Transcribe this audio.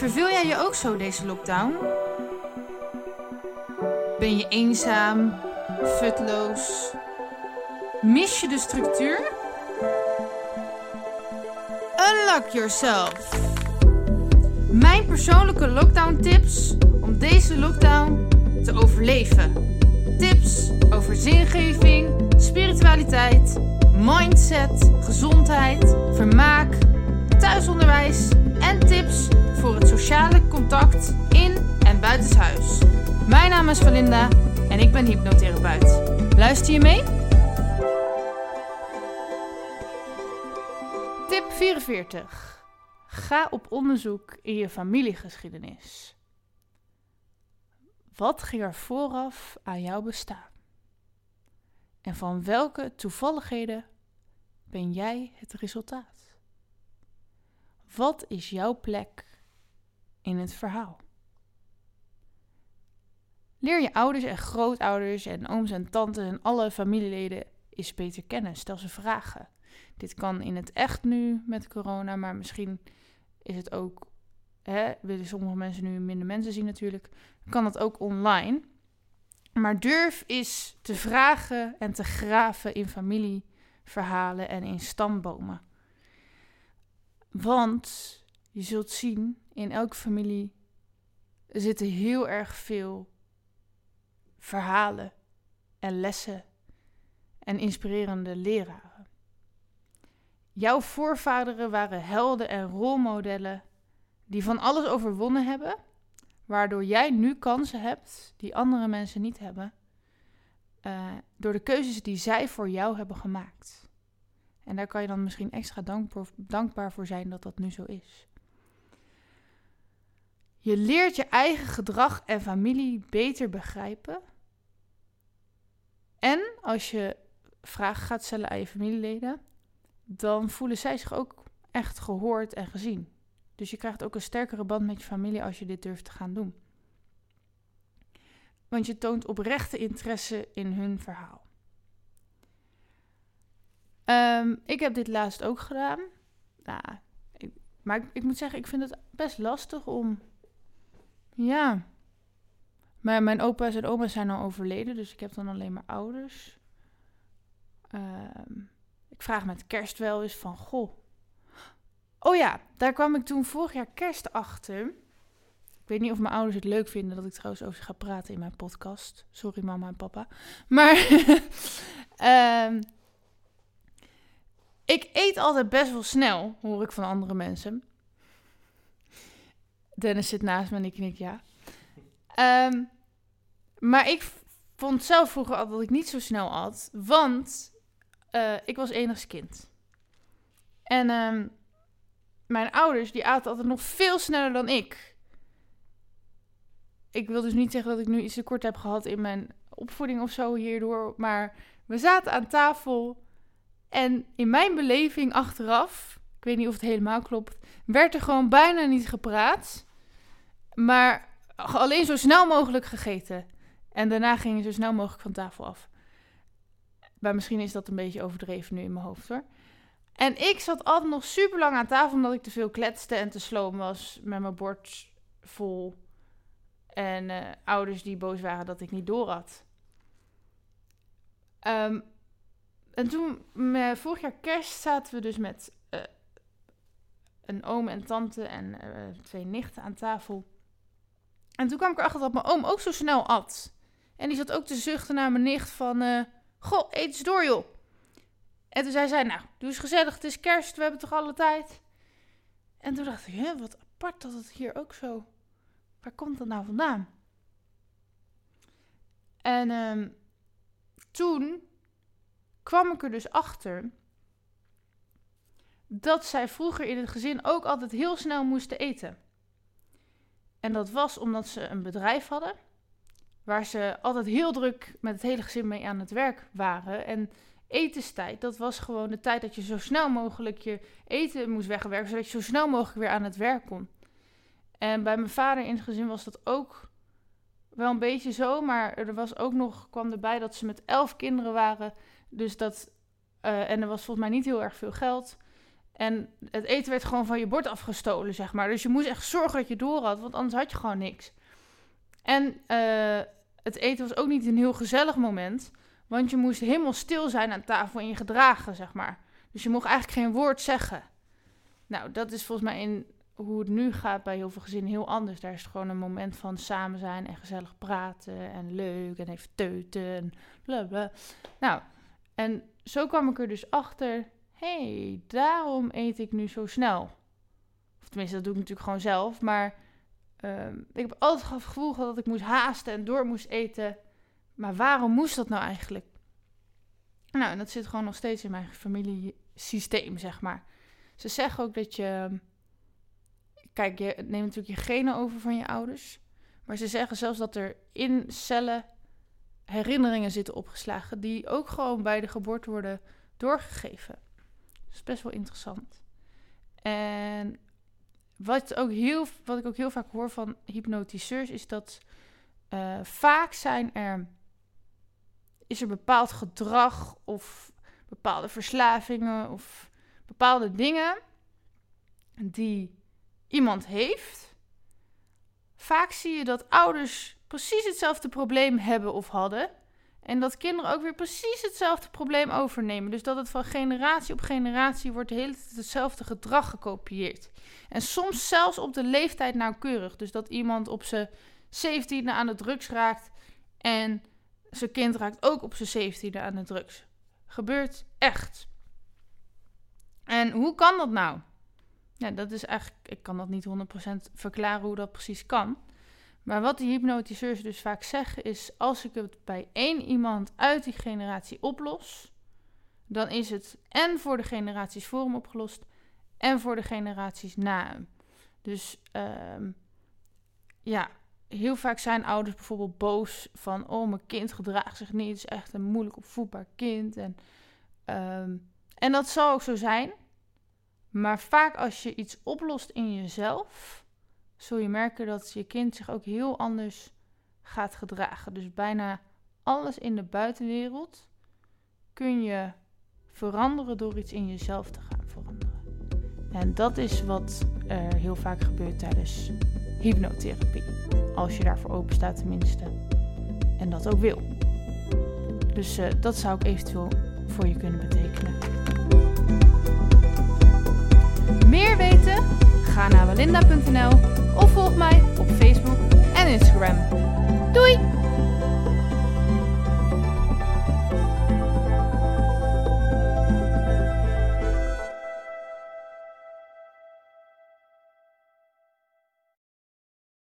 Verveel jij je ook zo deze lockdown? Ben je eenzaam, futloos? Mis je de structuur? Unlock yourself! Mijn persoonlijke lockdown tips om deze lockdown te overleven. Tips over zingeving, spiritualiteit, mindset, gezondheid, vermaak, thuisonderwijs en tips voor het sociale contact in en buitenshuis. Mijn naam is Valinda en ik ben hypnotherapeut. Luister je mee? Tip 44. Ga op onderzoek in je familiegeschiedenis. Wat ging er vooraf aan jouw bestaan? En van welke toevalligheden ben jij het resultaat? Wat is jouw plek in het verhaal? Leer je ouders en grootouders en ooms en tantes en alle familieleden eens beter kennen. Stel ze vragen. Dit kan in het echt nu met corona, maar misschien is het ook, hè, willen sommige mensen nu minder mensen zien natuurlijk, kan dat ook online. Maar durf eens te vragen en te graven in familieverhalen en in stambomen. Want je zult zien, in elke familie zitten heel erg veel verhalen en lessen en inspirerende leraren. Jouw voorvaderen waren helden en rolmodellen die van alles overwonnen hebben, waardoor jij nu kansen hebt die andere mensen niet hebben, uh, door de keuzes die zij voor jou hebben gemaakt. En daar kan je dan misschien extra dankbaar voor zijn dat dat nu zo is. Je leert je eigen gedrag en familie beter begrijpen. En als je vragen gaat stellen aan je familieleden, dan voelen zij zich ook echt gehoord en gezien. Dus je krijgt ook een sterkere band met je familie als je dit durft te gaan doen. Want je toont oprechte interesse in hun verhaal. Um, ik heb dit laatst ook gedaan. Nou, ik, maar ik, moet zeggen, ik vind het best lastig om. Ja. Maar mijn opa's en oma's zijn al overleden, dus ik heb dan alleen maar ouders. Um, ik vraag met kerst wel eens van, goh. Oh ja, daar kwam ik toen vorig jaar kerst achter. Ik weet niet of mijn ouders het leuk vinden dat ik trouwens over ze ga praten in mijn podcast. Sorry mama en papa. Maar um, ik eet altijd best wel snel, hoor ik van andere mensen. Dennis zit naast me en ik knik ja. Um, maar ik vond zelf vroeger altijd dat ik niet zo snel at, want uh, ik was enigskind. En um, mijn ouders, die aten altijd nog veel sneller dan ik. Ik wil dus niet zeggen dat ik nu iets te kort heb gehad in mijn opvoeding of zo hierdoor. Maar we zaten aan tafel en in mijn beleving achteraf, ik weet niet of het helemaal klopt, werd er gewoon bijna niet gepraat. Maar alleen zo snel mogelijk gegeten. En daarna ging je zo snel mogelijk van tafel af. Maar misschien is dat een beetje overdreven nu in mijn hoofd hoor. En ik zat altijd nog super lang aan tafel omdat ik te veel kletste en te sloom was met mijn bord vol. En uh, ouders die boos waren dat ik niet door had. Um, en toen, vorig jaar kerst, zaten we dus met uh, een oom en tante en uh, twee nichten aan tafel. En toen kwam ik erachter dat mijn oom ook zo snel at. En die zat ook te zuchten naar mijn nicht van... Uh, Goh, eet eens door joh. En toen zei zij, nou, doe eens gezellig, het is kerst, we hebben toch alle tijd. En toen dacht ik, hè, wat apart dat het hier ook zo... Waar komt dat nou vandaan? En um, toen kwam ik er dus achter dat zij vroeger in het gezin ook altijd heel snel moesten eten. En dat was omdat ze een bedrijf hadden waar ze altijd heel druk met het hele gezin mee aan het werk waren. En etenstijd, dat was gewoon de tijd dat je zo snel mogelijk je eten moest wegwerken, zodat je zo snel mogelijk weer aan het werk kon. En bij mijn vader in het gezin was dat ook wel een beetje zo, maar er was ook nog, kwam erbij dat ze met elf kinderen waren. Dus dat, uh, en er was volgens mij niet heel erg veel geld. En het eten werd gewoon van je bord afgestolen, zeg maar. Dus je moest echt zorgen dat je door had, want anders had je gewoon niks. En uh, het eten was ook niet een heel gezellig moment. Want je moest helemaal stil zijn aan tafel en je gedragen, zeg maar. Dus je mocht eigenlijk geen woord zeggen. Nou, dat is volgens mij in hoe het nu gaat bij heel veel gezinnen heel anders. Daar is gewoon een moment van samen zijn en gezellig praten en leuk en even teuten en. Nou, en zo kwam ik er dus achter, hey, daarom eet ik nu zo snel. Of tenminste, dat doe ik natuurlijk gewoon zelf, maar Ehm, ik heb altijd het gevoel gehad dat ik moest haasten en door moest eten. Maar waarom moest dat nou eigenlijk? Nou, en dat zit gewoon nog steeds in mijn familiesysteem, zeg maar. Ze zeggen ook dat je. Kijk, je neemt natuurlijk je genen over van je ouders. Maar ze zeggen zelfs dat er in cellen herinneringen zitten opgeslagen. die ook gewoon bij de geboorte worden doorgegeven. Dat is best wel interessant. En wat, ook heel, wat ik ook heel vaak hoor van hypnotiseurs is dat uh, vaak zijn er, is er bepaald gedrag of bepaalde verslavingen of bepaalde dingen die iemand heeft. Vaak zie je dat ouders precies hetzelfde probleem hebben of hadden. En dat kinderen ook weer precies hetzelfde probleem overnemen. Dus dat het van generatie op generatie wordt de hele tijd hetzelfde gedrag gekopieerd. En soms zelfs op de leeftijd nauwkeurig. Dus dat iemand op zijn zeventiende aan de drugs raakt en zijn kind raakt ook op zijn zeventiende aan de drugs. Gebeurt echt. En hoe kan dat nou? Ja, dat is eigenlijk, ik kan dat niet 100% verklaren hoe dat precies kan. Maar wat die hypnotiseurs dus vaak zeggen is: als ik het bij één iemand uit die generatie oplos, dan is het en voor de generaties voor hem opgelost en voor de generaties na hem. Dus um, ja, heel vaak zijn ouders bijvoorbeeld boos van: oh, mijn kind gedraagt zich niet, het is echt een moeilijk opvoedbaar kind. En, um, en dat zal ook zo zijn. Maar vaak als je iets oplost in jezelf, zul je merken dat je kind zich ook heel anders gaat gedragen. Dus bijna alles in de buitenwereld kun je veranderen door iets in jezelf te gaan veranderen. En dat is wat er heel vaak gebeurt tijdens hypnotherapie. Als je daarvoor open staat tenminste. En dat ook wil. Dus uh, dat zou ik eventueel voor je kunnen betekenen. Meer weten? Ga naar walinda.nl of volg mij op Facebook!